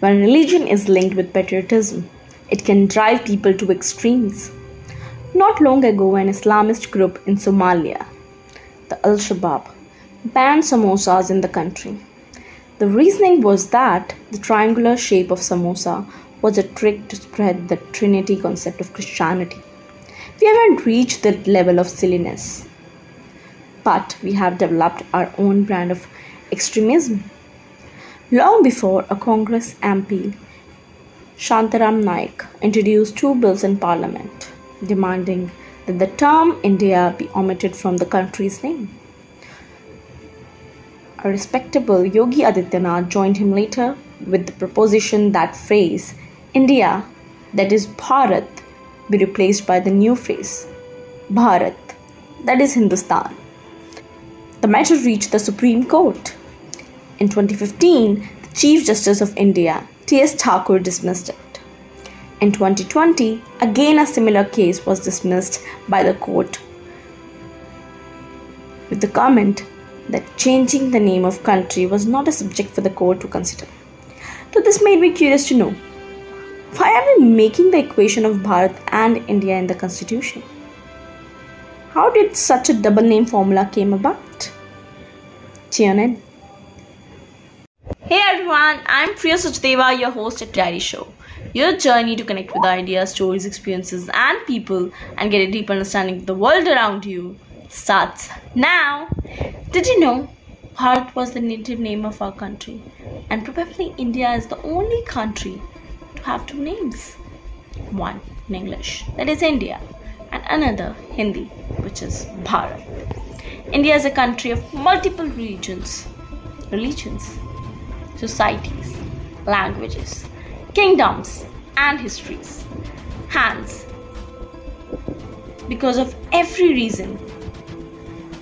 When religion is linked with patriotism, it can drive people to extremes. Not long ago, an Islamist group in Somalia, the Al Shabaab, banned samosas in the country. The reasoning was that the triangular shape of samosa was a trick to spread the Trinity concept of Christianity. We haven't reached that level of silliness, but we have developed our own brand of extremism. Long before a Congress MP, Shantaram Naik introduced two bills in Parliament demanding that the term India be omitted from the country's name. A respectable Yogi Adityanath joined him later with the proposition that phrase India, that is Bharat, be replaced by the new phrase Bharat, that is Hindustan. The matter reached the Supreme Court. In 2015, the Chief Justice of India, T.S. Thakur, dismissed it. In 2020, again a similar case was dismissed by the court with the comment that changing the name of country was not a subject for the court to consider. So this made me curious to know why are we making the equation of Bharat and India in the constitution? How did such a double name formula came about? Tune in. Hey everyone, I'm Priya Sachdeva, your host at Diary Show. Your journey to connect with ideas, stories, experiences, and people and get a deep understanding of the world around you starts now. Did you know Bharat was the native name of our country? And probably India is the only country to have two names one in English, that is India, and another Hindi, which is Bharat. India is a country of multiple regions, religions, societies, languages, kingdoms, and histories. Hence, because of every reason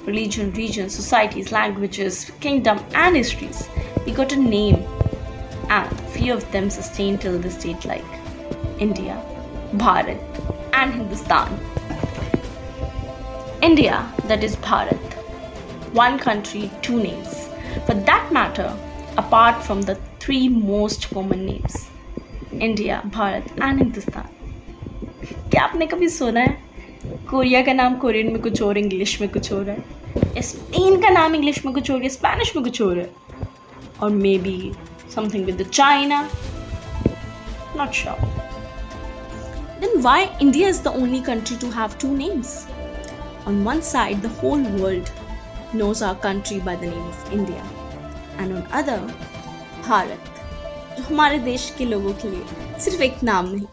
religion, region, societies, languages, kingdom, and histories we got a name and few of them sustain till this date like India, Bharat, and Hindustan. India, that is Bharat, one country, two names. For that matter, apart from the three most common names India, Bharat, and Hindustan. क्या आपने कभी सुना है Korea का नाम Korean में कुछ और इंग्लिश में कुछ और है स्पेन का नाम इंग्लिश में कुछ और है स्पेनिश में कुछ और है और may be Something with the China? Not sure. Then why India is the only country to have two names? On one side, the whole world knows our country by the name of India, and on other, Bharat, जो हमारे देश के लोगों के लिए सिर्फ एक नाम नहीं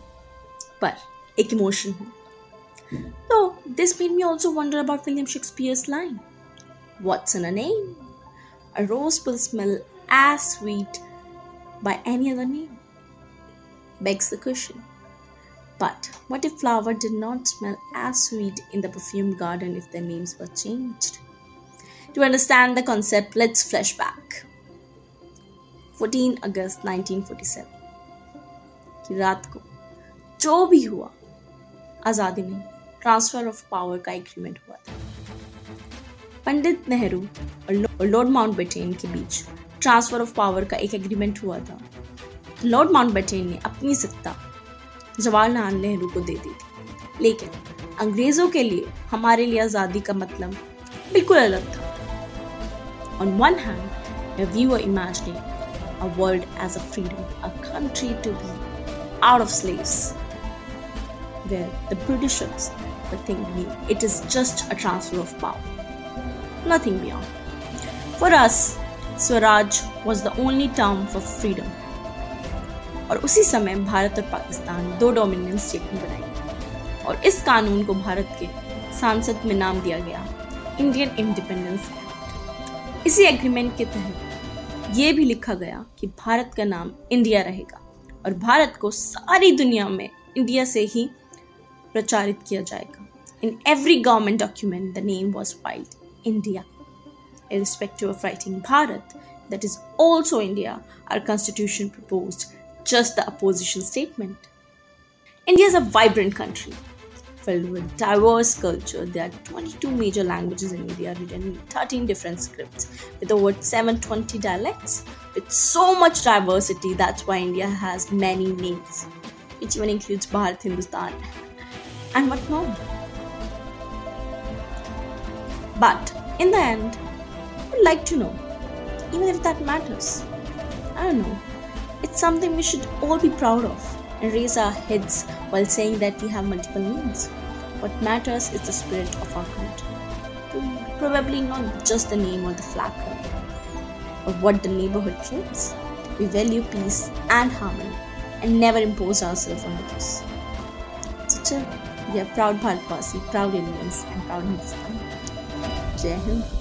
पर एक इमोशन है तो this made me also wonder about William Shakespeare's line What's in a name? A rose will smell as sweet by any other name? Begs the question. But what if flower did not smell as sweet in the perfumed garden if their names were changed? To understand the concept, let's flash back. 14 अगस्त 1947 की रात को जो भी हुआ आज़ादी में transfer of power का एग्रीमेंट हुआ था। पंडित नेहरू और लॉर्ड माउंटबेटन के बीच ट्रांसफ़र ऑफ़ पावर का एक एग्रीमेंट हुआ था। लॉर्ड माउंटबेटन ने अपनी सत्ता जवाहरलाल नेहरू को दे दी थी। लेकिन अंग्रेज़ों के लिए हमारे लिए आज़ादी का मतलब बिल्कुल अलग था। On one hand, we were imagining a world as a freedom, a country to be out of slaves, where the Britishers were thinking it is just a transfer of power, nothing beyond. For us, Swaraj was the only term for freedom और उसी समय भारत और पाकिस्तान दो dominion state में बनाई और इस कानून को भारत के सांसद में नाम दिया गया इंडियन इंडिपेंडेंस इसी एग्रीमेंट के तहत ये भी लिखा गया कि भारत का नाम इंडिया रहेगा और भारत को सारी दुनिया में इंडिया से ही प्रचारित किया जाएगा। In every government document the name was filed India in respective of writing Bharat that is also India our constitution propose just the opposition statement India is a vibrant country filled with diverse culture. There are 22 major languages in India, written in 13 different scripts, with over 720 dialects. With so much diversity, that's why India has many names, which even includes Bharat, Hindustan, and what more. But in the end, I would like to know, even if that matters. I don't know. It's something we should all be proud of and raise our heads while saying that we have multiple names. What matters is the spirit of our country. Probably not just the name or the flag but what the neighborhood claims. We value peace and harmony and never impose ourselves on others. So, chill. We are proud Bharatwasi, proud Indians, and proud Hindustan. Jai Hind.